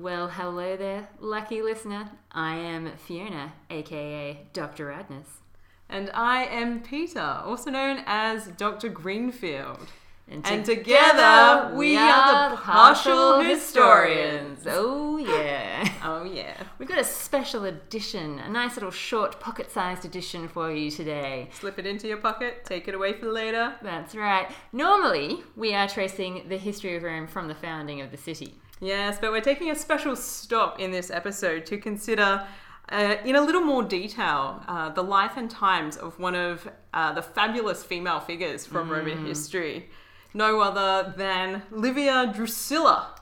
Well, hello there, lucky listener. I am Fiona, aka Dr. Radness. And I am Peter, also known as Dr. Greenfield. And, And together we are the partial historians. Oh, yeah. Oh, yeah. We've got a special edition, a nice little short pocket sized edition for you today. Slip it into your pocket, take it away for later. That's right. Normally, we are tracing the history of Rome from the founding of the city. Yes, but we're taking a special stop in this episode to consider. Uh, in a little more detail, uh, the life and times of one of uh, the fabulous female figures from Roman history, no other than Livia Drusilla.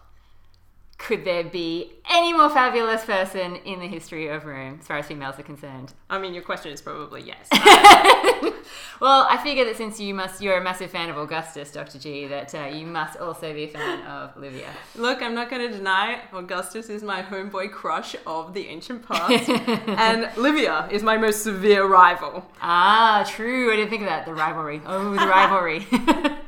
Could there be any more fabulous person in the history of Rome, as far as females are concerned? I mean, your question is probably yes. Well, I figure that since you must, you're a massive fan of Augustus, Dr. G, that uh, you must also be a fan of Livia. Look, I'm not going to deny it. Augustus is my homeboy crush of the ancient past, and Livia is my most severe rival. Ah, true. I didn't think of that. The rivalry. Oh, the rivalry.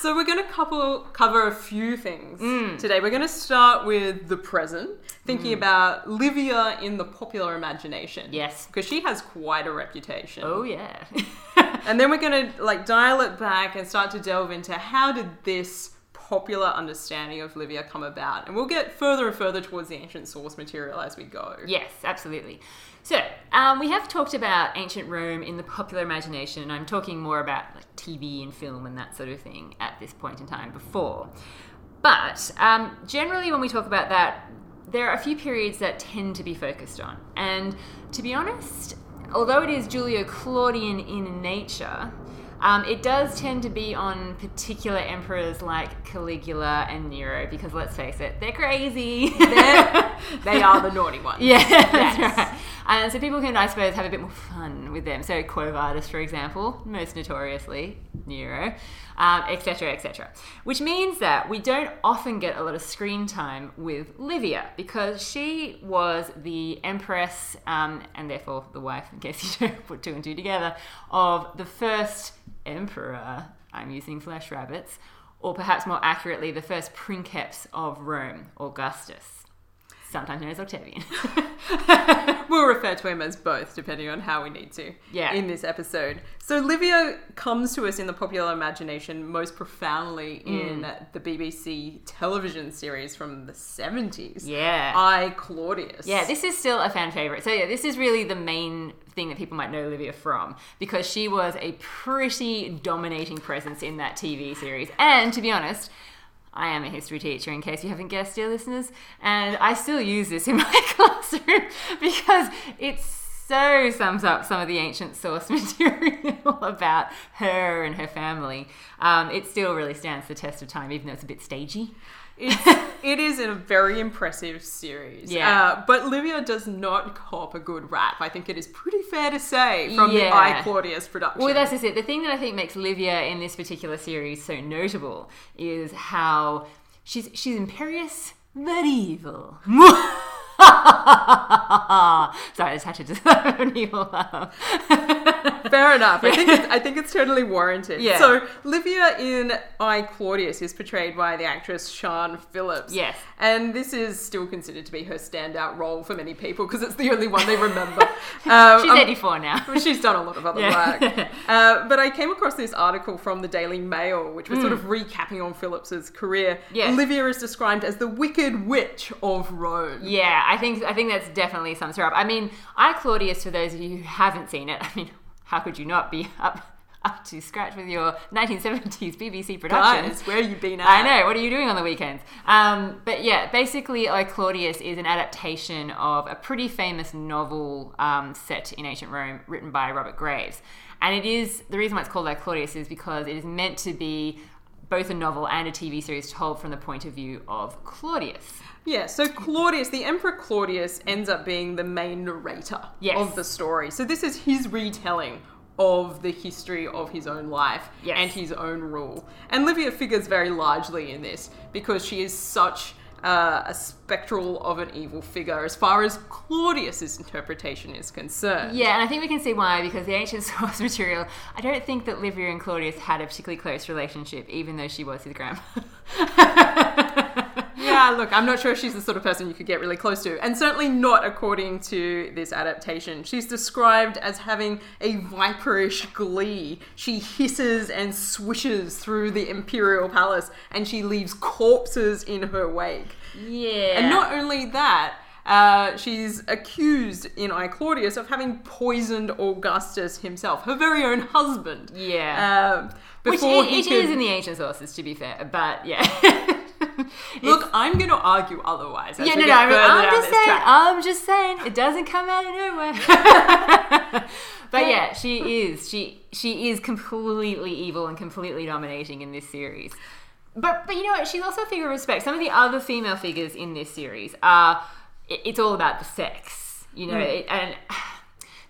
So we're going to couple, cover a few things mm. today. We're going to start with the present, thinking mm. about Livia in the popular imagination. yes. Because she has quite a reputation. Oh, yeah. And then we're going to like dial it back and start to delve into how did this popular understanding of Livia come about? And we'll get further and further towards the ancient source material as we go. Yes, absolutely. So, um, we have talked about ancient Rome in the popular imagination, and I'm talking more about like TV and film and that sort of thing at this point in time before. But um, generally, when we talk about that, there are a few periods that tend to be focused on. And to be honest, although it is Julio Claudian in nature, um, it does tend to be on particular emperors like Caligula and Nero, because let's face it, they're crazy. They're- they are the naughty ones. Yeah, that's right. And so people can, I suppose, have a bit more fun with them. So Quo Vadis, for example, most notoriously Nero, um, etc., etc. Which means that we don't often get a lot of screen time with Livia because she was the empress um, and therefore the wife, in case you don't put two and two together, of the first emperor. I'm using flesh rabbits, or perhaps more accurately, the first princeps of Rome, Augustus sometimes known as Octavian. We'll refer to him as both, depending on how we need to Yeah. in this episode. So Livia comes to us in the popular imagination most profoundly hmm. in the BBC television series from the 70s. yeah. I, Claudius. yeah, this is still a fan favorite. So, yeah, this is really the main thing that people might know Livia from because she was a pretty dominating presence in that TV series. And to be honest, I am a history teacher, in case you haven't guessed, dear listeners, and I still use this in my classroom because it so sums up some of the ancient source material about her and her family. Um, it still really stands the test of time, even though it's a bit stagey. It's, it is a very impressive series. Yeah. Uh, but Livia does not cop a good rap. I think it is pretty fair to say from the I, Claudius production. Well, that's just it. The thing that I think makes Livia in this particular series so notable is how she's she's imperious but evil. Sorry, I just had to just have an evil laugh. Fair enough. I think it's, I think it's totally warranted. Yeah. So Livia in I Claudius is portrayed by the actress Sian Phillips. Yes. And this is still considered to be her standout role for many people because it's the only one they remember. Um, She's um, 84 now. She's done a lot of other Yeah. work. Uh, but I came across this article from the Daily Mail, which was sort of recapping on Phillips's career. Mm. Yes. Livia is described as the wicked witch of Rome. Yeah, I think I think that's definitely sums her up. I mean, I Claudius, for those of you who haven't seen it, I mean, how could you not be up up to scratch with your 1970s BBC productions? Guys, where you been at? I know. What are you doing on the weekends? Um, but yeah, basically, I Claudius is an adaptation of a pretty famous novel um, set in ancient Rome, written by Robert Graves. And it is the reason why it's called I Claudius is because it is meant to be both a novel and a TV series told from the point of view of Claudius. Yeah, so Claudius, the Emperor Claudius, ends up being the main narrator Yes. of the story. So this is his retelling of the history of his own life Yes. and his own rule. And Livia figures very largely in this because she is such uh, a spectral of an evil figure as far as Claudius's interpretation is concerned. Yeah, and I think we can see why because the ancient source material. I don't think that Livia and Claudius had a particularly close relationship, even though she was his grandma. Yeah, look, I'm not sure if she's the sort of person you could get really close to, and certainly not according to this adaptation. She's described as having a viperish glee. She hisses and swishes through the imperial palace, and she leaves corpses in her wake. Yeah. And not only that, uh, she's accused in I Claudius of having poisoned Augustus himself, her very own husband. Yeah. Um, Which before it, he it could- is in the ancient sources, to be fair. But yeah. Look, I'm going to argue otherwise. Yeah, no, no. I I'm just saying. track. I'm just saying. It doesn't come out of nowhere. but yeah, she is. She she is completely evil and completely dominating in this series. But but you know what? She's also a figure of respect. Some of the other female figures in this series are. it- It's all about the sex, you know, mm. it, and.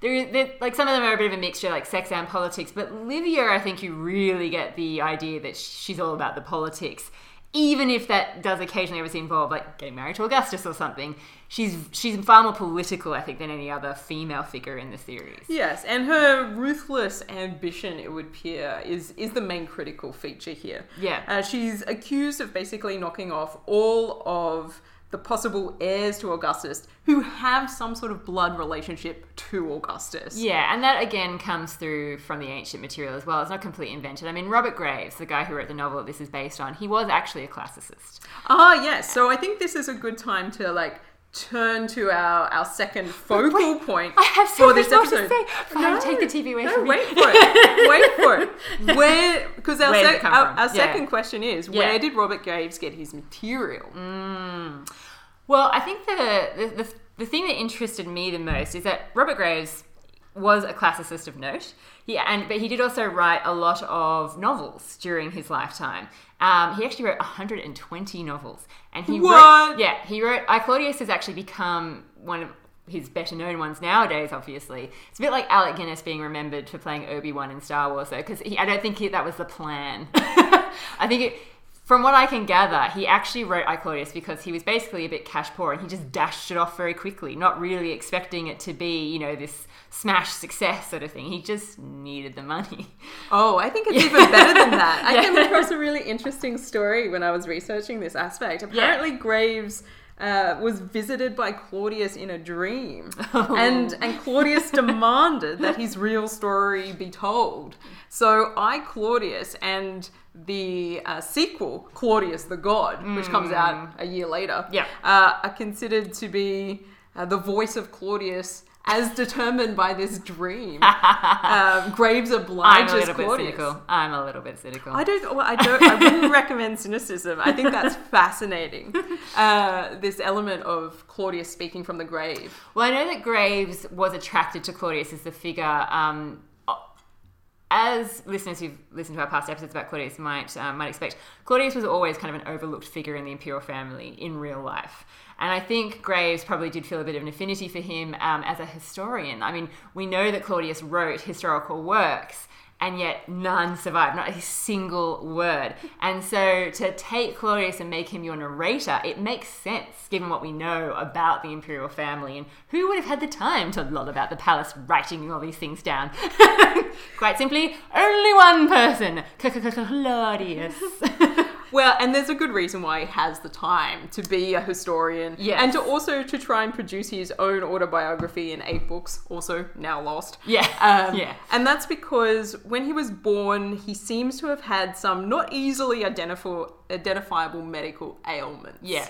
There, there, like some of them are a bit of a mixture, like sex and politics. But Livia, I think you really get the idea that she's all about the politics, even if that does occasionally obviously involve like getting married to Augustus or something. She's she's far more political, I think, than any other female figure in the series. Yes, and her ruthless ambition, it would appear, is is the main critical feature here. Yeah. Uh, she's accused of basically knocking off all of the possible heirs to Augustus who have some sort of blood relationship to Augustus. Yeah, and that again comes through from the ancient material as well. It's not completely invented. I mean, Robert Graves, the guy who wrote the novel that this is based on, he was actually a classicist. Ah, yes. So I think this is a good time to like turn to our our second focal point I have so for this episode. to say. Fine, take the TV away no, from me. wait for it. Wait for it. Where? Because our, sec- our, our Yeah. second question is Yeah. where did Robert Graves get his material? Mm. Well, I think the, the the the thing that interested me the most is that Robert Graves was a classicist of note. He, and but he did also write a lot of novels during his lifetime. Um, he actually wrote 120 novels, and he What? wrote yeah he wrote. I Claudius has actually become one of his better known ones nowadays. Obviously, it's a bit like Alec Guinness being remembered for playing Obi Wan in Star Wars, though, because I don't think he, that was the plan. I think it. From what I can gather, he actually wrote I Claudius because he was basically a bit cash poor and he just dashed it off very quickly, not really expecting it to be, you know, this smash success sort of thing. He just needed the money. Oh, I think it's even better than that. I Yeah. came across a really interesting story when I was researching this aspect. Apparently, Graves uh, was visited by Claudius in a dream, Oh. and and Claudius demanded that his real story be told. So, I Claudius and the uh, sequel, Claudius the God, which comes out a year later. Yeah. uh, are considered to be uh, the voice of Claudius. As determined by this dream, um, Graves I'm a little bit cynical. I'm a little bit cynical. I don't. Well, I don't. I wouldn't recommend cynicism. I think that's fascinating. Uh, this element of Claudius speaking from the grave. Well, I know that Graves was attracted to Claudius as the figure. Um, as listeners who've listened to our past episodes about Claudius might um, might expect, Claudius was always kind of an overlooked figure in the imperial family in real life. And I think Graves probably did feel a bit of an affinity for him um, as a historian. I mean, we know that Claudius wrote historical works, and yet none survived, not a single word. And so to take Claudius and make him your narrator, it makes sense given what we know about the imperial family and who would have had the time to loll about the palace writing all these things down. Quite simply, only one person, Claudius. Well, and there's a good reason why he has the time to be a historian, Yes. and to also to try and produce his own autobiography in eight books, also now lost. Yeah, Um, yeah. And that's because when he was born, he seems to have had some not easily identifiable, identifiable medical ailments. Yeah.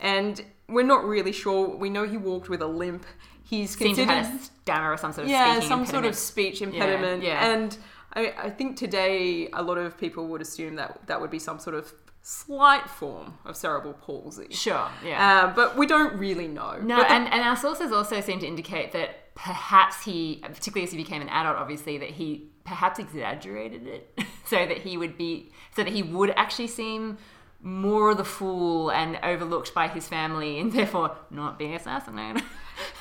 And we're not really sure. We know he walked with a limp. He's Seemed to have a stammer or some sort of yeah, some sort of speech impediment. yeah. And I, I think today a lot of people would assume that that would be some sort of slight form of cerebral palsy. Sure, yeah. Uh, but we don't really know. No, the- and, and our sources also seem to indicate that perhaps he, particularly as he became an adult, obviously, that he perhaps exaggerated it so that he would be, so that he would actually seem more the fool and overlooked by his family and therefore not be assassinated.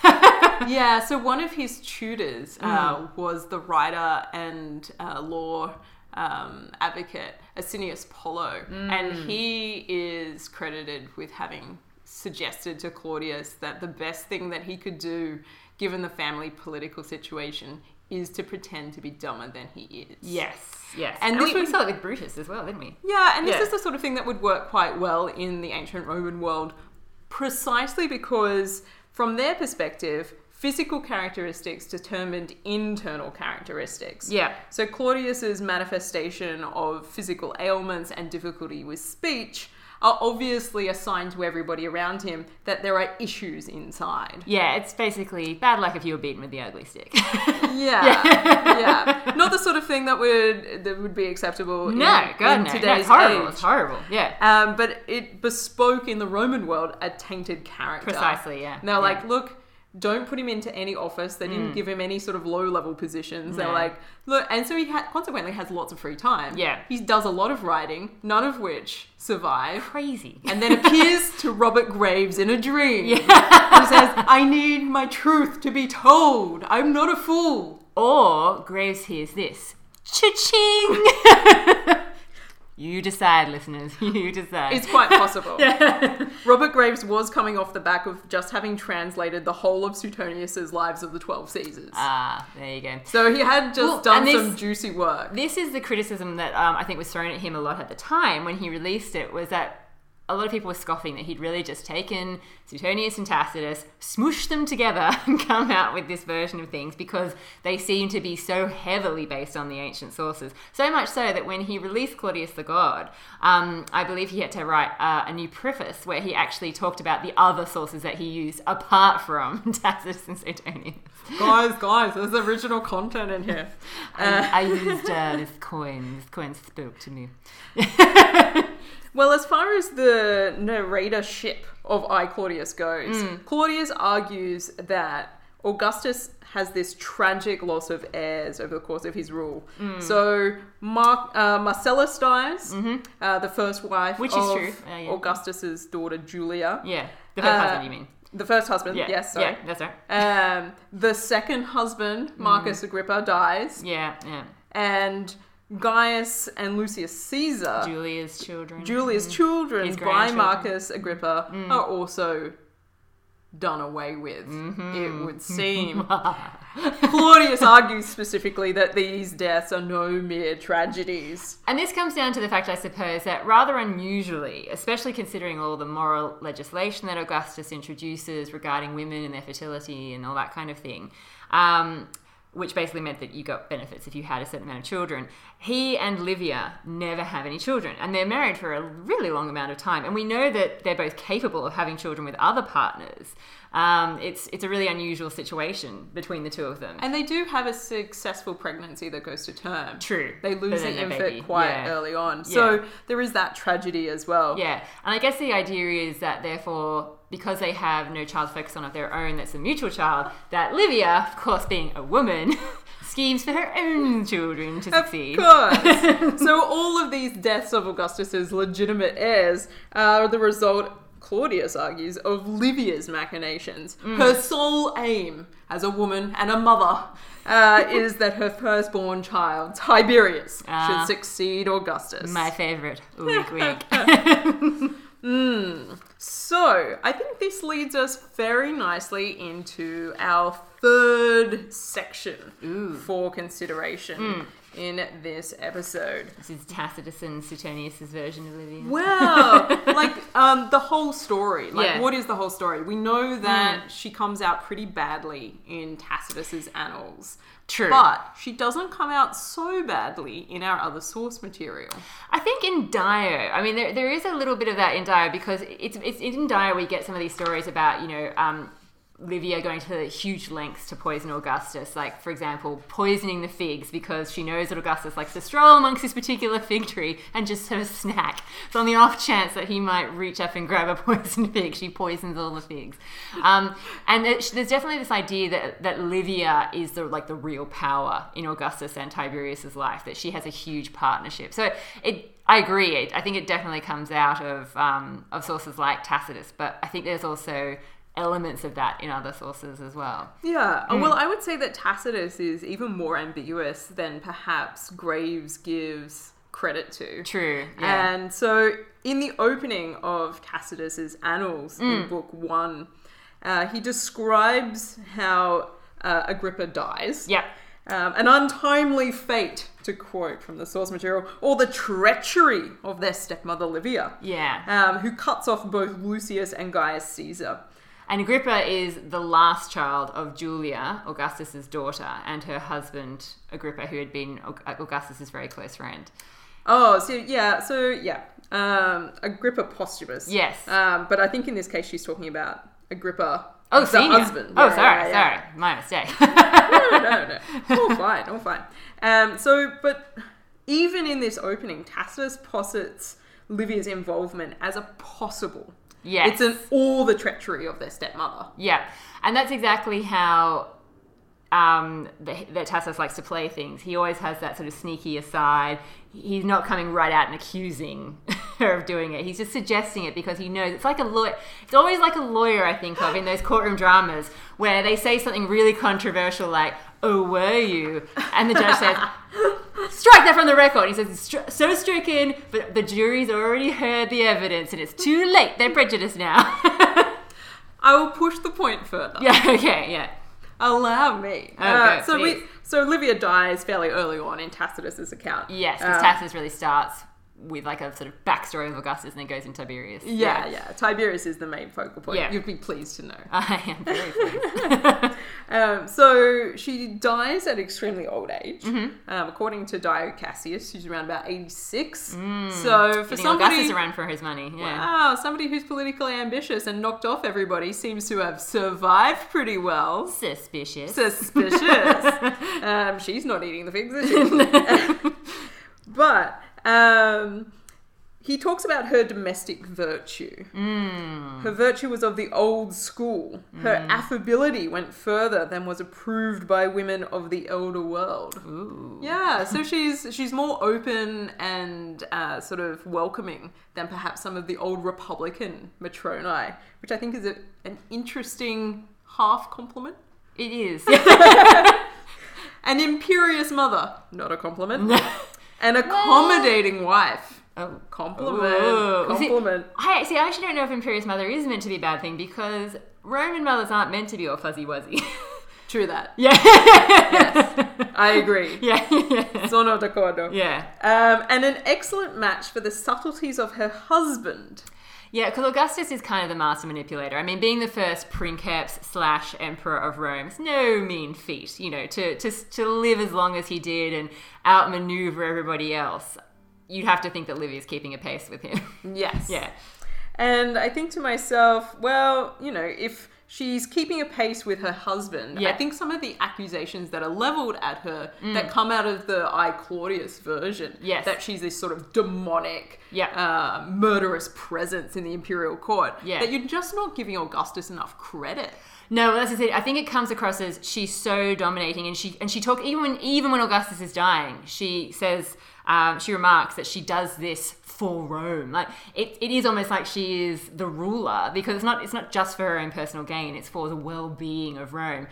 yeah, so one of his tutors uh, Mm. was the writer and uh, law um, advocate Asinius Pollio, Mm. and he is credited with having suggested to Claudius that the best thing that he could do, given the family political situation, is to pretend to be dumber than he is. Yes, yes. And And, this we, we saw it with Brutus as well, didn't we? Yeah, and this Yeah. is the sort of thing that would work quite well in the ancient Roman world, precisely because, from their perspective, physical characteristics determined internal characteristics. Yeah. So Claudius's manifestation of physical ailments and difficulty with speech are obviously a sign to everybody around him that there are issues inside. Yeah, it's basically bad luck if you were beaten with the ugly stick. Yeah, yeah. Not the sort of thing that would that would be acceptable. in, no, God, in no. today's no, it's horrible. age. It's horrible. Yeah. Um, but it bespoke in the Roman world a tainted character. Precisely, yeah. And they're Yeah. like, look, don't put him into any office. They didn't give him any sort of low level positions. They're Mm. No. like, look, and so he ha- consequently has lots of free time. Yeah. He does a lot of writing, none of which survive. Crazy. And then appears to Robert Graves in a dream. Yeah. Who says, I need my truth to be told. I'm not a fool. Or Graves hears this. Cha-ching! you decide, listeners. You decide. It's quite possible. Robert Graves was coming off the back of just having translated the whole of Suetonius's Lives of the Twelve Caesars. Ah, there you go. So he had just Well, done this- some juicy work. This is the criticism that um, I think was thrown at him a lot at the time when he released it was that a lot of people were scoffing that he'd really just taken Suetonius and Tacitus, smooshed them together, and come out with this version of things because they seem to be so heavily based on the ancient sources. So much so that when he released Claudius the God, um, I believe he had to write uh, a new preface where he actually talked about the other sources that he used apart from Tacitus and Suetonius. guys, guys, there's original content in here. I, I used uh, this coin. This coin spoke to me. Well, as far as the narratorship of I Claudius goes, Mm. Claudius argues that Augustus has this tragic loss of heirs over the course of his rule. So Mar- uh, Marcellus dies, uh, the first wife Mm-hmm. Which is true. Uh, yeah. Augustus's daughter Julia. Yeah, the first Uh, husband, you mean? The first husband, Yeah, yes, sorry. yeah, that's right. Um, the second husband, Marcus Agrippa, dies, Yeah, yeah. and Gaius and Lucius Caesar, Julia's children. Julia's mm. children by. Marcus Agrippa, mm. are also done away with, mm-hmm. it would seem. Claudius argues specifically that these deaths are no mere tragedies. And this comes down to the fact, I suppose, that rather unusually, especially considering all the moral legislation that Augustus introduces regarding women and their fertility and all that kind of thing, um, which basically meant that you got benefits if you had a certain amount of children, he and Livia never have any children. And they're married for a really long amount of time. And we know that they're both capable of having children with other partners. Um, it's, it's a really unusual situation between the two of them. And they do have a successful pregnancy that goes to term. True. They lose the infant baby, quite yeah. early on. So Yeah. there is that tragedy as well. Yeah, and I guess the idea is that therefore, because they have no child focus on of their own, that's a mutual child, that Livia, of course, being a woman, schemes for her own children to Of succeed. course. so all of these deaths of Augustus's legitimate heirs are the result, Claudius argues, of Livia's machinations. Mm. Her sole aim as a woman and a mother uh, is that her firstborn child, Tiberius, Ah. should succeed Augustus. My favorite. Wink, wink. So, I think this leads us very nicely into our third section for consideration Mm. In this episode. this is Tacitus and Suetonius' version of Livia. Well, like um, the whole story. Like, Yeah. Mm. what is the whole story? We know that she comes out pretty badly in Tacitus's annals. True. But she doesn't come out so badly in our other source material. I think in Dio, I mean, there, there is a little bit of that in Dio because it's, it's in Dio we get some of these stories about, you know, um, Livia going to huge lengths to poison Augustus. Like, for example, poisoning the figs because she knows that Augustus likes to stroll amongst this particular fig tree and just have a snack. So, on the off chance that he might reach up and grab a poisoned fig, she poisons all the figs. Um, and there's definitely this idea that, that Livia is the like the real power in Augustus and Tiberius's life. That she has a huge partnership. So it. I agree. I think it definitely comes out of um, of sources like Tacitus, but I think there's also elements of that in other sources as well. Yeah. Well, I would say that Tacitus is even more ambiguous than perhaps Graves gives credit to. True. Yeah. And so, in the opening of Tacitus's Annals Mm. in Book One, uh, he describes how uh, Agrippa dies. Yep. Um, an untimely fate, to quote from the source material, or the treachery of their stepmother Livia, Yeah. um, who cuts off both Lucius and Gaius Caesar. And Agrippa is the last child of Julia, Augustus's daughter, and her husband Agrippa, who had been Aug- Augustus's very close friend. Oh, so yeah, so yeah, um, Agrippa Posthumus. Yes. Um, but I think in this case she's talking about Agrippa, Oh, the senior. husband. Oh, Yeah, sorry, yeah, yeah. sorry, my mistake. no, no, no. All fine, all fine. Um, so, but even in this opening, Tacitus posits Livia's involvement as a possible. Yes. It's an all the treachery of their stepmother. Yeah, and that's exactly how um, that, that Tacitus likes to play things. He always has that sort of sneaky aside. He's not coming right out and accusing her of doing it. He's just suggesting it because he knows it's like a lawyer. It's always like a lawyer I think of in those courtroom dramas where they say something really controversial like, "Oh, were you?" and the judge says. Strike that from the record. He says so stricken, but the jury's already heard the evidence, and it's too late. They're prejudiced now. I will push the point further. yeah. Okay. Yeah. Allow me. Okay, Uh, so we, so Livia dies fairly early on in Tacitus's account. Yes, because Um, Tacitus really starts with like a sort of backstory of Augustus and then goes into Tiberius. Yeah, yeah. Tiberius is the main focal point. Yeah. You'd be pleased to know. I am very pleased. Um, so she dies at extremely old age. Mm-hmm. Um, according to Dio Cassius, she's around about 86. So for Mm. Getting somebody, Augustus around for his money. Yeah. wow, somebody who's politically ambitious and knocked off everybody seems to have survived pretty well. Suspicious. Suspicious. um, she's not eating the figs, is she? but um, he talks about her domestic virtue. Mm. Her virtue was of the old school. Her affability went further than was approved by women of the elder world. Ooh. Yeah, so she's she's more open and uh, sort of welcoming than perhaps some of the old Republican matroni, which I think is a, an interesting half compliment. It is. An imperious mother, not a compliment. An accommodating wife, oh. compliment. Ooh. See, Compliment. I see. I actually don't know if imperious mother is meant to be a bad thing because Roman mothers aren't meant to be all fuzzy wuzzy. True that. yeah. I agree. yeah. Yeah. Sono d'accordo. Yeah. Um, and an excellent match for the subtleties of her husband. Yeah, because Augustus is kind of the master manipulator. I mean, being the first princeps slash emperor of Rome is no mean feat. You know, to, to to live as long as he did and outmaneuver everybody else, you'd have to think that Livy is keeping a pace with him. Yes. yeah, And I think to myself, well, you know, if she's keeping a pace with her husband, Yeah. I think some of the accusations that are leveled at her that come out of the I Claudius version, Mm. Yes. that she's this sort of demonic, Yeah. uh, murderous presence in the imperial court, Yeah. that you're just not giving Augustus enough credit. No, that's it. I think it comes across as she's so dominating, and she and she talk even when even when Augustus is dying, she says um, she remarks that she does this for Rome. Like it, it is almost like she is the ruler because it's not it's not just for her own personal gain; it's for the well being of Rome.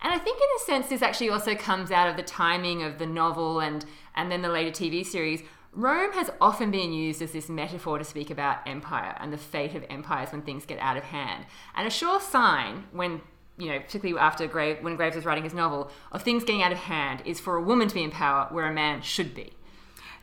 And I think in a sense, this actually also comes out of the timing of the novel and and then the later TV series. Rome has often been used as this metaphor to speak about empire and the fate of empires when things get out of hand. And a sure sign when you know, particularly after Grave, when Graves was writing his novel, of things getting out of hand is for a woman to be in power where a man should be.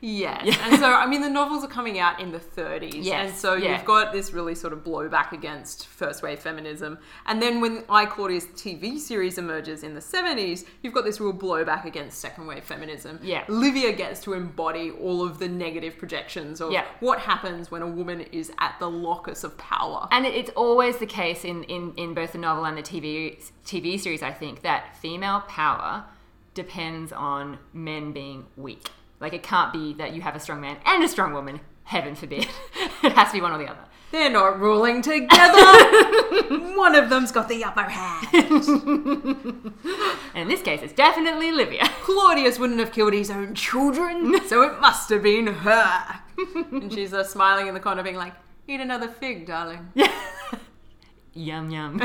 Yes. and so, I mean, the novels are coming out in the 30s. Yes, And so yeah. you've got this really sort of blowback against first wave feminism. And then when I Claudius TV series emerges in the 70s, you've got this real blowback against second wave feminism. Yeah. Livia gets to embody all of the negative projections of Yeah. what happens when a woman is at the locus of power. And it's always the case in, in, in both the novel and the TV, TV series, I think, that female power depends on men being weak. Like, it can't be that you have a strong man and a strong woman. Heaven forbid. it has to be one or the other. They're not ruling together. One of them's got the upper hand. And in this case, it's definitely Livia. Claudius wouldn't have killed his own children, so it must have been her. and she's uh, smiling in the corner, being like, "Eat another fig, darling." yum yum.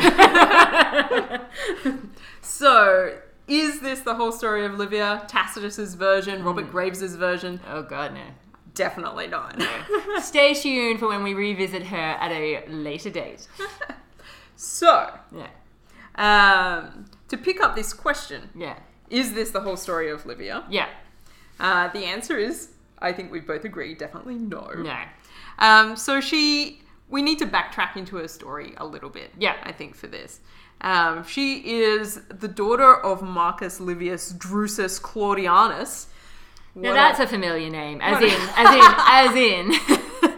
So, is this the whole story of Livia? Tacitus's version, Robert Graves's version? oh god, no. Definitely not. Stay tuned for when we revisit her at a later date. so, Yeah. um, to pick up this question, Yeah. is this the whole story of Livia? Yeah. Uh, the answer is, I think we both agree, definitely no. No. Um, so she, we need to backtrack into her story a little bit. Yeah. I think for this, um, she is the daughter of Marcus Livius Drusus Claudianus. Now that's a- a familiar name. As in, as in, as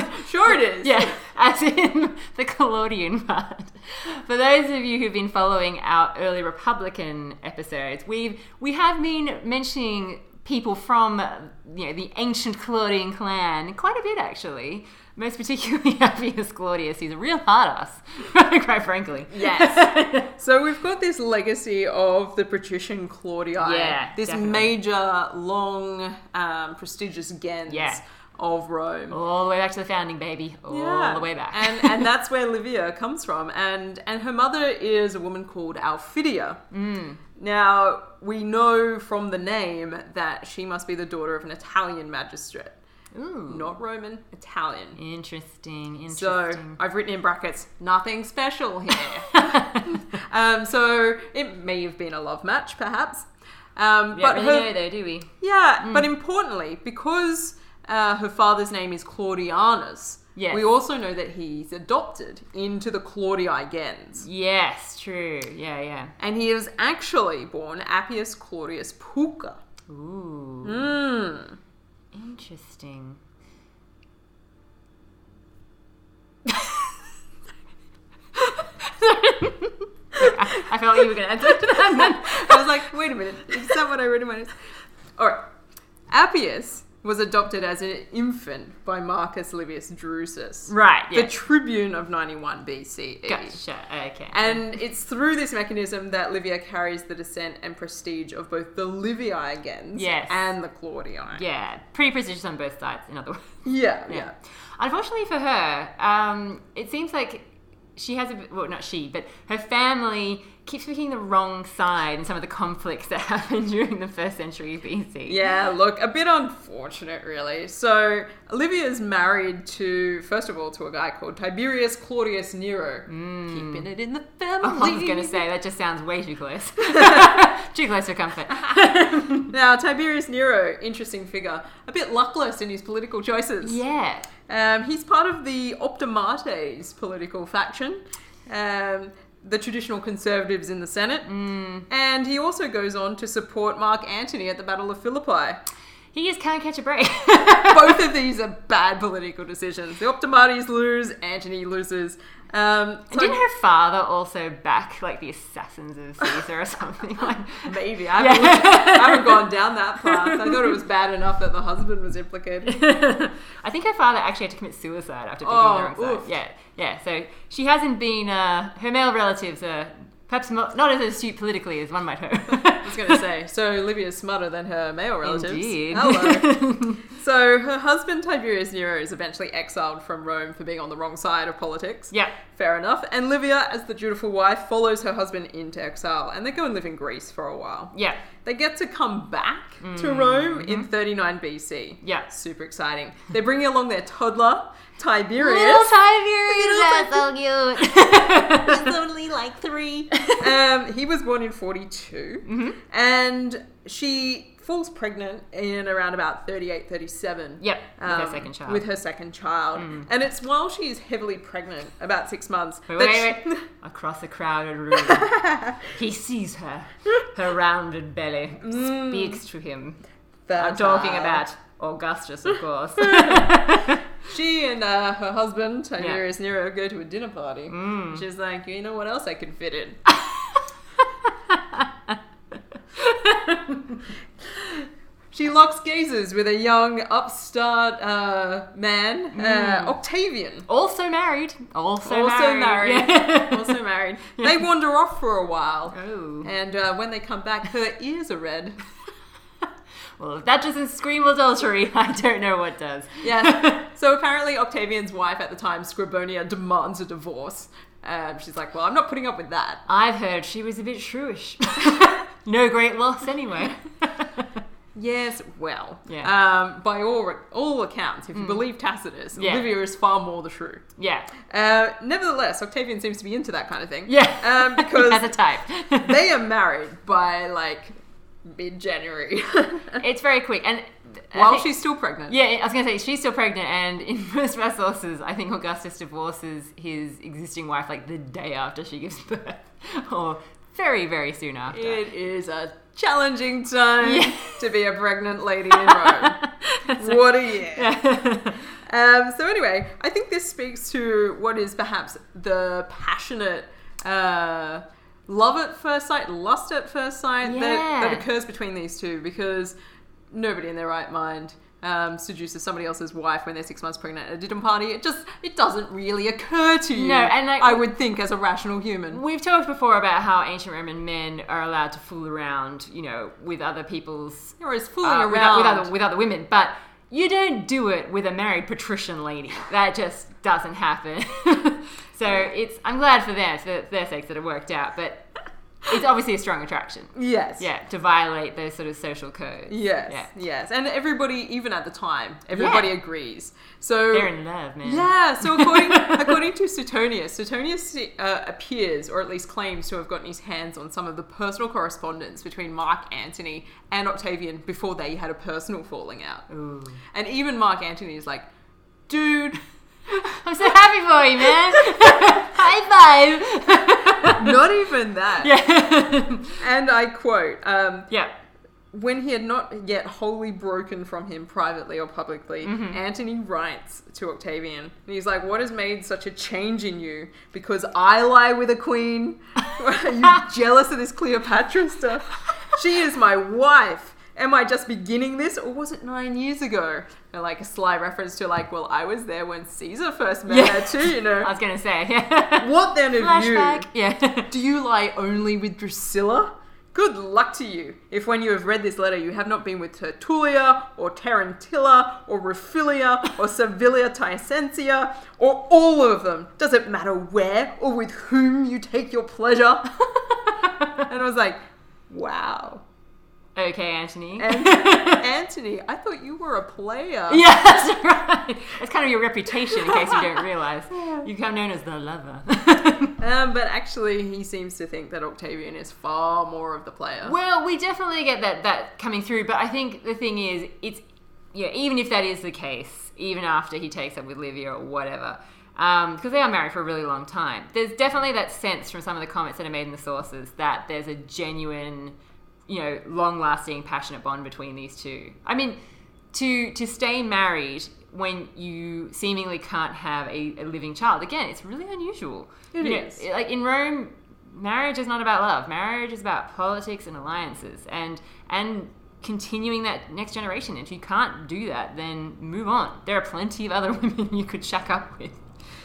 in. sure it is. Yeah, as in the Claudian part. For those of you who've been following our early Republican episodes, we've we have been mentioning people from you know the ancient Claudian clan quite a bit actually. Most particularly Appius Claudius, he's a real hard ass, quite frankly. Yes. so we've got this legacy of the patrician Claudii. Yeah, This definitely. major, long, um, prestigious gens Yeah. of Rome. All the way back to the founding, baby. All the way back. and and that's where Livia comes from. And and her mother is a woman called Alfidia. Mm. Now we know from the name that she must be the daughter of an Italian magistrate, Ooh, not Roman, Italian. interesting. Interesting. So I've written in brackets, nothing special here. um, so it may have been a love match, perhaps. Um, but really her, know though, do we? yeah, Mm. but importantly, because uh, her father's name is Claudianus, Yes. we also know that he's adopted into the Claudii gens. Yes, true. Yeah, yeah. And he is actually born Appius Claudius Pulcher. Ooh. Mm. Interesting. I, I felt like you were going to answer to that. I was like, wait a minute, is that what I read in my notes? Alright. Appius was adopted as an infant by Marcus Livius Drusus, right, yeah. the tribune of 91 BCE. Gotcha. Okay. And it's through this mechanism that Livia carries the descent and prestige of both the Livii gens Yes. and the Claudii. yeah, pretty prestigious on both sides, in other words. Yeah, Yeah. yeah. Unfortunately for her, um, it seems like she has a well, not she, but her family keeps picking the wrong side in some of the conflicts that happened during the first century BC. Yeah, look, a bit unfortunate, really. So, Olivia's married to, first of all, to a guy called Tiberius Claudius Nero. Keeping it in the family. Mm. I was going to say that just sounds way too close. too close for comfort. Now, Tiberius Nero, interesting figure, a bit luckless in his political choices. yeah. Um, he's part of the Optimates political faction, um, the traditional conservatives in the Senate, Mm. and he also goes on to support Mark Antony at the Battle of Philippi. He just can't catch a break. Both of these are bad political decisions. The Optimates lose, Antony loses. Um, And so- didn't her father also back like the assassins of Caesar or something like? Maybe. I haven't, looked- I haven't gone down that path. I thought it was bad enough that the husband was implicated. I think her father actually had to commit suicide after picking Oh, the wrong side. oof. Yeah, yeah. So she hasn't been. Uh, her male relatives are perhaps not as astute politically as one might hope. I was going to say, so Livia's smarter than her male relatives. Indeed. Hello. so her husband Tiberius Nero is eventually exiled from Rome for being on the wrong side of politics. yeah. Fair enough. And Livia, as the dutiful wife, follows her husband into exile, and they go and live in Greece for a while. Yeah. They get to come back to mm-hmm. Rome in 39 BC. Yeah. Super exciting. They're bringing along their toddler, Tiberius. Little Tiberius, that's so cute. He's only like three. um, he was born in 42. And she falls pregnant in around about 38, 37. Yep, with her um, second child. Mm. With her second child. And it's while she's heavily pregnant, about six months. Wait, wait, she- wait. Across a crowded room, he sees her. Her rounded belly speaks to him. I'm talking about Augustus, of course. She and uh, her husband, Tiberius Nero, go to a dinner party. Mm. She's like, you know what else I can fit in? she locks gazes with a young upstart uh, man, uh, Octavian. also married. Also, Also married. married. Yeah. also married. They wander off for a while. Oh. And uh, when they come back, her ears are red. Well, if that doesn't scream adultery, I don't know what does. Yes. so apparently, Octavian's wife at the time, Scribonia, demands a divorce. Um, she's like, well, I'm not putting up with that. I've heard she was a bit shrewish. no great loss anyway. Yes, well, Yeah. um, by all all accounts, if you believe Tacitus, Yeah. Olivia is far more the shrew. Yeah. Uh, nevertheless, Octavian seems to be into that kind of thing. Yeah. Um, because As a type. they are married by like mid January. it's very quick. And I While think- she's still pregnant. Yeah, I was going to say, she's still pregnant, and in most of our sources, I think Augustus divorces his existing wife like the day after she gives birth, or very, very soon after. It is a challenging time Yeah. to be a pregnant lady in Rome. what a year. Um, so anyway, I think this speaks to what is perhaps the passionate uh, love at first sight, lust at first sight that, that occurs between these two because nobody in their right mind um, seduces somebody else's wife when they're six months pregnant at a dinner party. It just it doesn't really occur to you. No, and, like- I would think as a rational human. We've talked before about how ancient Roman men are allowed to fool around, you know, with other people's Or is fooling uh, with, around. with other with other women, but you don't do it with a married patrician lady. That just doesn't happen. so it's I'm glad for them, for their sakes, that it worked out. But it's obviously a strong attraction. yes. Yeah, to violate those sort of social codes. Yes, Yeah. yes, and everybody, even at the time, everybody Yeah. agrees. So They're in love, man. yeah, so according according to Suetonius, Suetonius uh, appears, or at least claims to have gotten his hands on some of the personal correspondence between Mark Antony and Octavian before they had a personal falling out. Ooh. And even Mark Antony is like, dude, I'm so happy for you, man. High five. not even that. yeah. And I quote, um, yeah. when he had not yet wholly broken from him privately or publicly, Mm-hmm. Antony writes to Octavian, and he's like, "What has made such a change in you? Because I lie with a queen? Are you jealous of this Cleopatra stuff? She is my wife." Am I just beginning this, or was it nine years ago? And like a sly reference to like, well, I was there when Caesar first met Yeah. her too, you know. I was gonna say. Yeah. What then of Flashback. you? Yeah. Do you lie only with Drusilla? Good luck to you if when you have read this letter you have not been with Tertulla or Terentilla or Rufilla, or Servilia Titisenia or all of them. Does it matter where or with whom you take your pleasure? and I was like, wow. Okay, Antony. And Antony, I thought you were a player. Yes, right. That's kind of your reputation, in case you don't realize. You become known as the lover. Um, but actually, he seems to think that Octavian is far more of the player. well, we definitely get that that coming through, but I think the thing is, it's yeah. Even if that is the case, even after he takes up with Livia or whatever, because they are married for a really long time, there's definitely that sense from some of the comments that are made in the sources that there's a genuine, you know, long-lasting, passionate bond between these two. I mean, to to stay married when you seemingly can't have a, a living child again it's really unusual. It You know, like in rome marriage is not about love. Marriage is about politics and alliances and and continuing that next generation. If you can't do that then move on. There are plenty of other women you could shack up with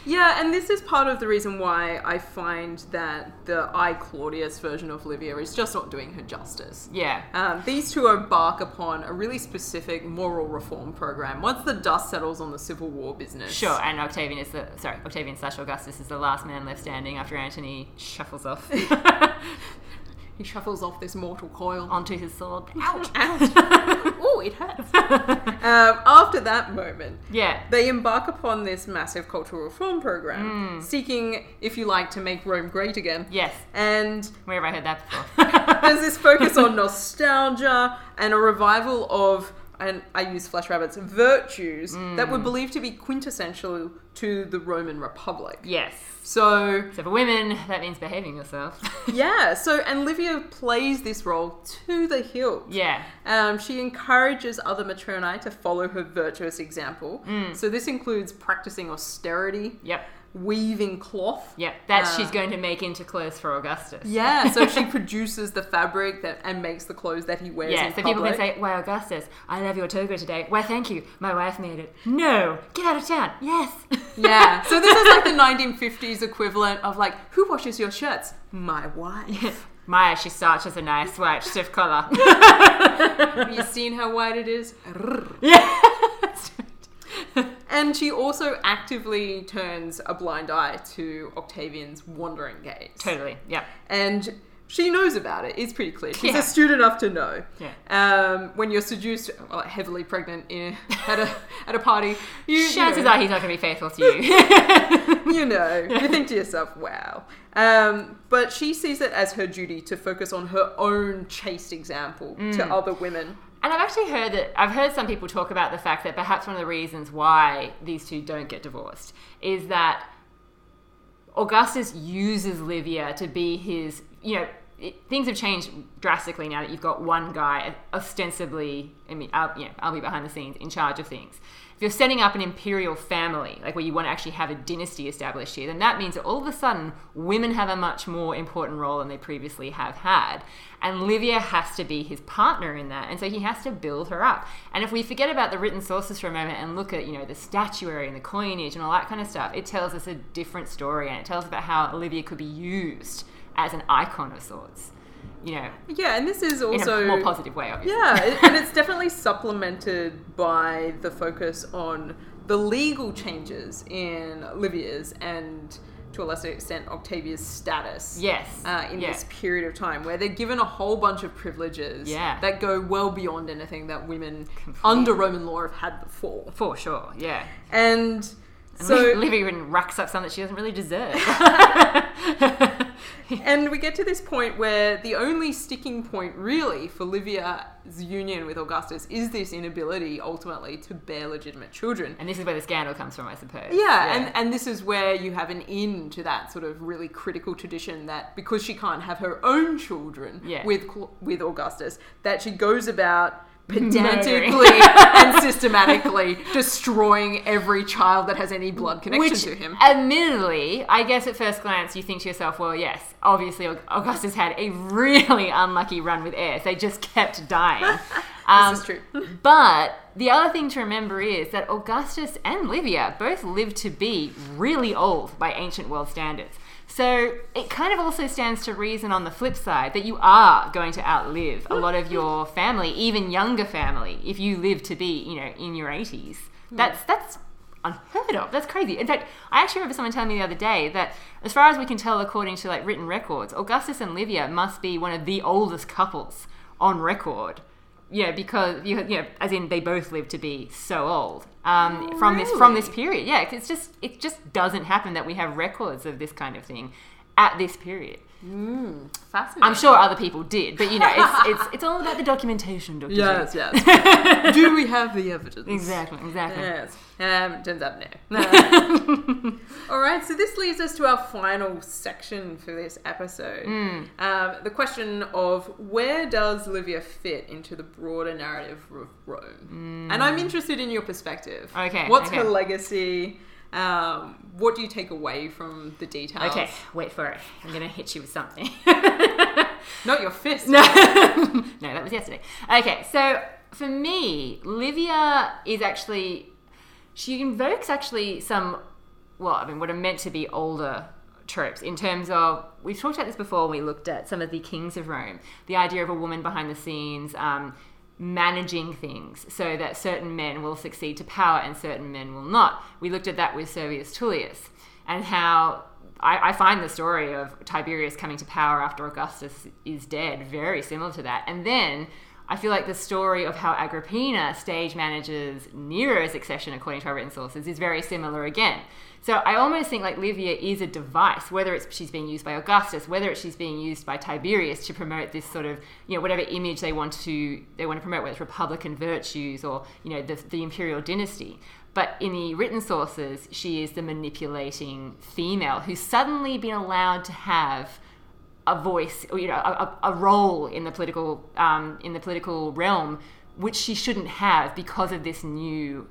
Yeah, and this is part of the reason why I find that the I Claudius version of Livia is just not doing her justice. yeah Um, these two embark upon a really specific moral reform program. Once the dust settles on the Civil War business, Sure, and Octavian is the sorry, Octavian slash Augustus is the last man left standing after Antony shuffles off he shuffles off this mortal coil. onto his sword. Ouch! Ouch! oh, it hurts. um, after that moment, yeah, they embark upon this massive cultural reform program, Hmm. seeking, if you like, to make Rome great again. yes. And Where have I heard that before? there's this focus on nostalgia and a revival of and I use Flash Rabbit's virtues that Mm. were believed to be quintessential to the Roman Republic. yes. So So for women, that means behaving yourself. yeah, so and Livia plays this role to the hilt. yeah. Um, she encourages other matronae to follow her virtuous example. Mm. So this includes practicing austerity, Yep. Weaving cloth. Yep. That Uh, she's going to make into clothes for Augustus. Yeah, so she produces the fabric that and makes the clothes that he wears Yeah, so public. people can say, Why, Augustus, I love your toga today. Why, thank you. My wife made it. No, get out of town. Yes. Yeah. So this is like the 1950s equivalent of like, who washes your shirts? My wife. Maya, she starches a nice white stiff collar. Have you seen how white it is? yeah. And she also actively turns a blind eye to Octavian's wandering gaze. totally. yeah. And she knows about it. It's pretty clear. She's Yeah. astute enough to know. Yeah. Um, when you're seduced, well, heavily pregnant in, at a at a party, you, you Chances know, are he's not going to be faithful to you. you know, you think to yourself, wow. Um, but she sees it as her duty to focus on her own chaste example to Mm. other women. And I've actually heard that I've heard some people talk about the fact that perhaps one of the reasons why these two don't get divorced is that Augustus uses Livia to be his, you know, it, things have changed drastically now that you've got one guy ostensibly, I mean, I'll, know, I'll be behind the scenes in charge of things. If you're setting up an imperial family, like where you want to actually have a dynasty established here, then that means that all of a sudden women have a much more important role than they previously have had. And Livia has to be his partner in that. And so he has to build her up. And if we forget about the written sources for a moment and look at, you know, the statuary and the coinage and all that kind of stuff, it tells us a different story and it tells us about how Livia could be used as an icon of sorts. You know, Yeah, and this is in also a more positive way, obviously. Yeah, and it's definitely supplemented by the focus on the legal changes in Livia's and to a lesser extent Octavia's status. Yes. Uh, in Yeah. this period of time, where they're given a whole bunch of privileges Yeah. that go well beyond anything that women Completely. under Roman law have had before. For sure, yeah. And so, Liv- Livia even racks up something that she doesn't really deserve. and we get to this point where the only sticking point, really, for Livia's union with Augustus is this inability ultimately to bear legitimate children. and this is where the scandal comes from, I suppose. Yeah, and and this is where you have an in to that sort of really critical tradition that because she can't have her own children Yeah. with with Augustus, that she goes about. Pedantically and systematically destroying every child that has any blood connection Which, to him. admittedly, I guess at first glance you think to yourself, well, yes, obviously Augustus had a really unlucky run with heirs. They just kept dying. Um, this is true. But the other thing to remember is that Augustus and Livia both lived to be really old by ancient world standards. So it kind of also stands to reason on the flip side that you are going to outlive a lot of your family, even younger family, if you live to be, you know, in your 80s. That's that's unheard of. That's crazy. In fact, I actually remember someone telling me the other day that as far as we can tell according to like written records, Augustus and Livia must be one of the oldest couples on record. Yeah, because you, know, as in they both lived to be so old um, from this from this period. Yeah, 'cause it's just it just doesn't happen that we have records of this kind of thing at this period. Fascinating. I'm sure other people did, but you know, it's it's, it's all about the documentation. Dr. Yes, yes. Do we have the evidence? exactly, exactly. Yes. Um, turns out no. All right, so this leads us to our final section for this episode. Hmm. Um, the question of where does Livia fit into the broader narrative of Rome? And I'm interested in your perspective. Okay, What's okay. her legacy? Um, what do you take away from the details? Okay, wait for it. I'm gonna hit you with something. Not your fist. No, no, that was yesterday. Okay, so for me, Livia is actually she invokes actually some well, I mean, what are meant to be older tropes in terms of we've talked about this before. when We looked at some of the kings of Rome, the idea of a woman behind the scenes. Um, managing things so that certain men will succeed to power and certain men will not. We looked at that with Servius Tullius and how I, I find the story of Tiberius coming to power after Augustus is dead very similar to that. And then I feel like the story of how Agrippina stage manages Nero's succession, according to our written sources, is very similar again. So I almost think like Livia is a device, whether it's she's being used by Augustus, whether it's she's being used by Tiberius to promote this sort of you know whatever image they want to they want to promote, whether it's republican virtues or you know the, the imperial dynasty. But in the written sources, she is the manipulating female who's suddenly been allowed to have a voice or you know a, a role in the political um, in the political realm which she shouldn't have because of this new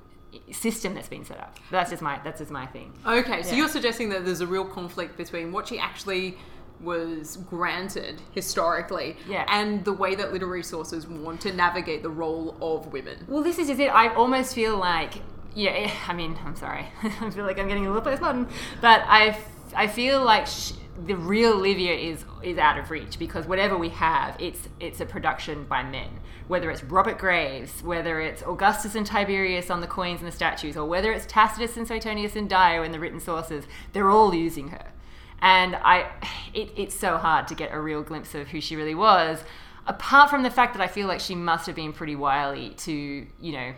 system that's been set up that's just my that's just my thing Okay, so Yeah. you're suggesting that there's a real conflict between what she actually was granted historically Yeah. and the way that literary sources want to navigate the role of women. well this is just it i almost feel like yeah eh, i mean i'm sorry i feel like i'm getting a little postmodern but I I feel like sh- the real livia is is out of reach because whatever we have it's it's a production by men whether it's robert graves whether it's augustus and tiberius on the coins and the statues or whether it's tacitus and suetonius and dio in the written sources they're all using her And I, it, it's so hard to get a real glimpse of who she really was. Apart from the fact that I feel like she must have been pretty wily to, you know,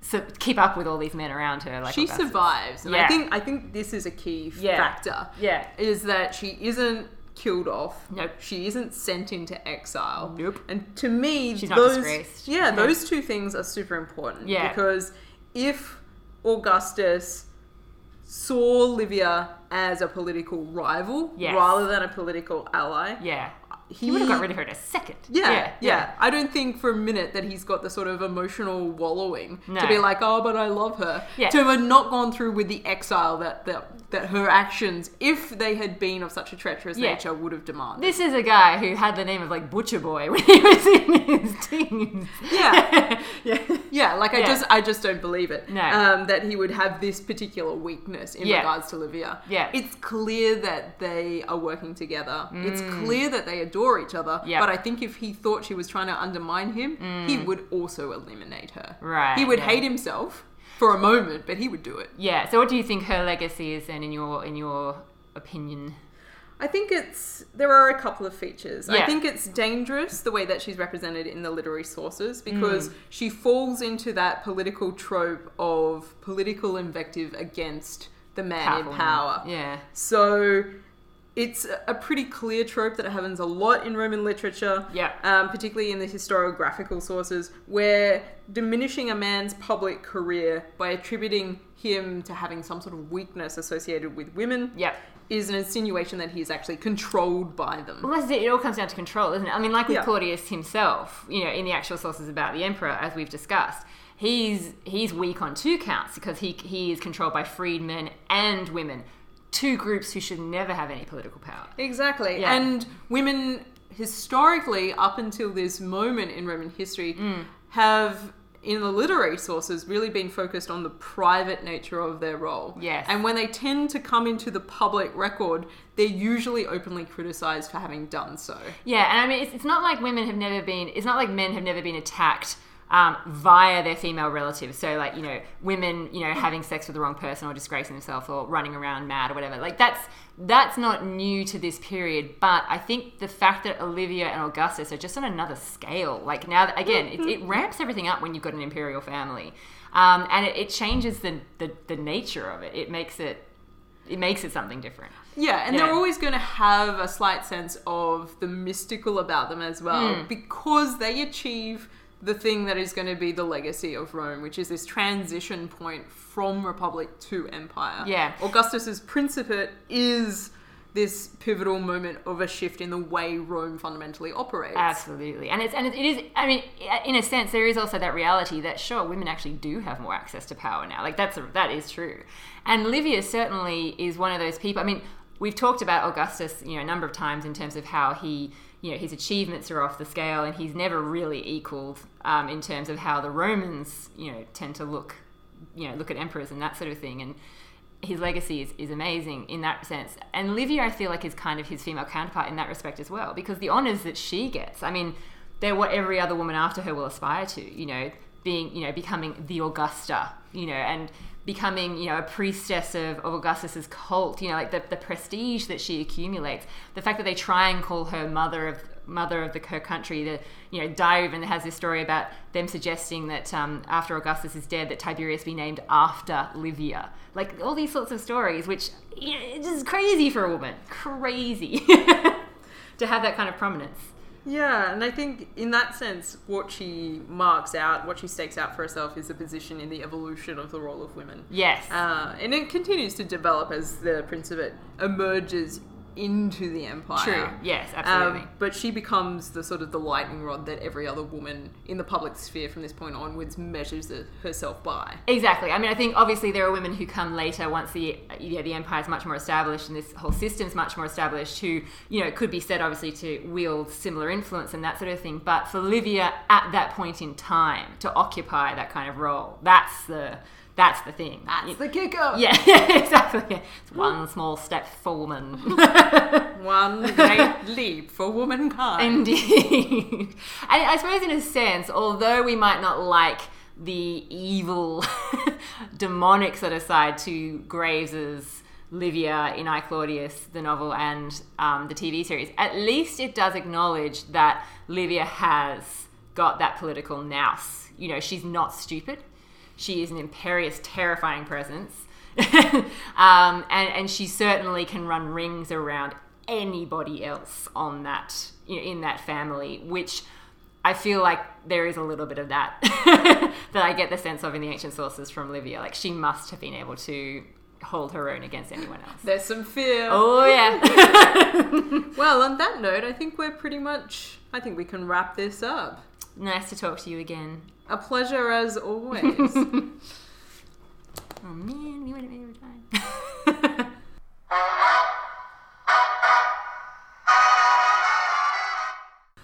so keep up with all these men around her. Like she Augustus. survives, and Yeah. I think I think this is a key Yeah. factor. Yeah. is that she isn't killed off. Nope. She isn't sent into exile. Nope. And to me, She's not those disgraced. yeah, Yeah. those two things are super important. Yeah. Because if Augustus saw Livia as a political rival Yes. rather than a political ally, Yeah. He, He would have got rid of her in a second. yeah, yeah, I don't think for a minute that he's got the sort of emotional wallowing No. to be like, oh, but I love her. Yeah. To have not gone through with the exile that, that that her actions, if they had been of such a treacherous Yeah. nature, would have demanded. This is a guy who had the name of like Butcher Boy when he was in his teens. Yeah. yeah. Yeah, like I Yeah. just I just don't believe it. No. Um, that he would have this particular weakness in Yeah. regards to Livia. Yeah. It's clear that they are working together. It's clear that they adore each other. Mm. Yeah. But I think if he thought she was trying to undermine him, he would also eliminate her. Mm. Right, He would yeah. hate himself for a moment, but he would do it. Yeah. So, what do you think her legacy is then, in your in your opinion? I think it's there are a couple of features. I think it's dangerous the way that she's represented in the literary sources Mm. because she falls into that political trope of political invective against the man Powerful in man. power. Yeah. So it's a pretty clear trope that happens a lot in Roman literature, Yeah. um, particularly in the historiographical sources, where diminishing a man's public career by attributing him to having some sort of weakness associated with women Yeah. is an insinuation that he's actually controlled by them. Well, that's it. It all comes down to control, isn't it? I mean, like with Yeah. Claudius himself, you know, in the actual sources about the emperor, as we've discussed, he's he's weak on two counts because he he is controlled by freedmen and women, two groups who should never have any political power. Exactly. Yeah. And women historically, up until this moment in Roman history, Mm. have in the literary sources really been focused on the private nature of their role. Yes. And when they tend to come into the public record, they're usually openly criticized for having done so. Yeah, and I mean, it's, it's not like women have never been. It's not like men have never been attacked. Um, via their female relatives, so like you know, women, you know, having sex with the wrong person or disgracing themselves or running around mad or whatever. Like that's that's not new to this period. But I think the fact that Livia and Augustus are just on another scale. Like now, that, again, it, it ramps everything up when you've got an imperial family, um, and it, it changes the, the the nature of it. It makes it it makes it something different. Yeah, and Yeah. they're always going to have a slight sense of the mystical about them as well Hmm. because they achieve the thing that is going to be the legacy of Rome, which is this transition point from republic to empire. Yeah. Augustus's principate is this pivotal moment of a shift in the way Rome fundamentally operates. Absolutely, and it's and it is. I mean, in a sense, there is also that reality that sure, women actually do have more access to power now. Like that's a, that is true, and Livia certainly is one of those people. I mean, we've talked about Augustus, you know, a number of times in terms of how he, you know, his achievements are off the scale, and he's never really equaled um, in terms of how the Romans, you know, tend to look, you know, look at emperors and that sort of thing, and his legacy is, is amazing in that sense. And Livia, I feel like, is kind of his female counterpart in that respect as well, because the honors that she gets, I mean, they're what every other woman after her will aspire to, you know, being, you know, becoming the Augusta, you know, and becoming, you know, a priestess of, Augustus's cult, you know, like the, the prestige that she accumulates, the fact that they try and call her mother of mother of the her country. The you know Dio has this story about them suggesting that um, after Augustus is dead, that Tiberius be named after Livia. Like all these sorts of stories, which you know, just crazy for a woman, crazy to have that kind of prominence. Yeah, and I think in that sense, what she marks out, what she stakes out for herself, is a position in the evolution of the role of women. Yes. Uh, and it continues to develop as the Principate emerges into the empire. True. Yes, absolutely. Um, but she becomes the sort of the lightning rod that every other woman in the public sphere from this point onwards measures herself by. Exactly. I mean, I think obviously there are women who come later once the yeah, the empire is much more established and this whole system's much more established. Who you know could be said obviously to wield similar influence and that sort of thing. But for Livia at that point in time to occupy that kind of role, that's the that's the thing. That's It- the kicker. yeah, exactly. It's one small step for woman. One great leap for womankind. Indeed. I, I suppose, in a sense, although we might not like the evil, demonic sort of side to Graves's Livia in I Claudius, the novel, and um, the TV series, at least it does acknowledge that Livia has got that political nous. You know, she's not stupid. She is an imperious, terrifying presence. um, and, and she certainly can run rings around anybody else on that in that family, which I feel like there is a little bit of that that I get the sense of in the ancient sources from Livia. Like she must have been able to hold her own against anyone else. There's some fear. Oh yeah. well, on that note, I think we're pretty much. I think we can wrap this up. Nice to talk to you again. A pleasure as always. oh man, we it every time.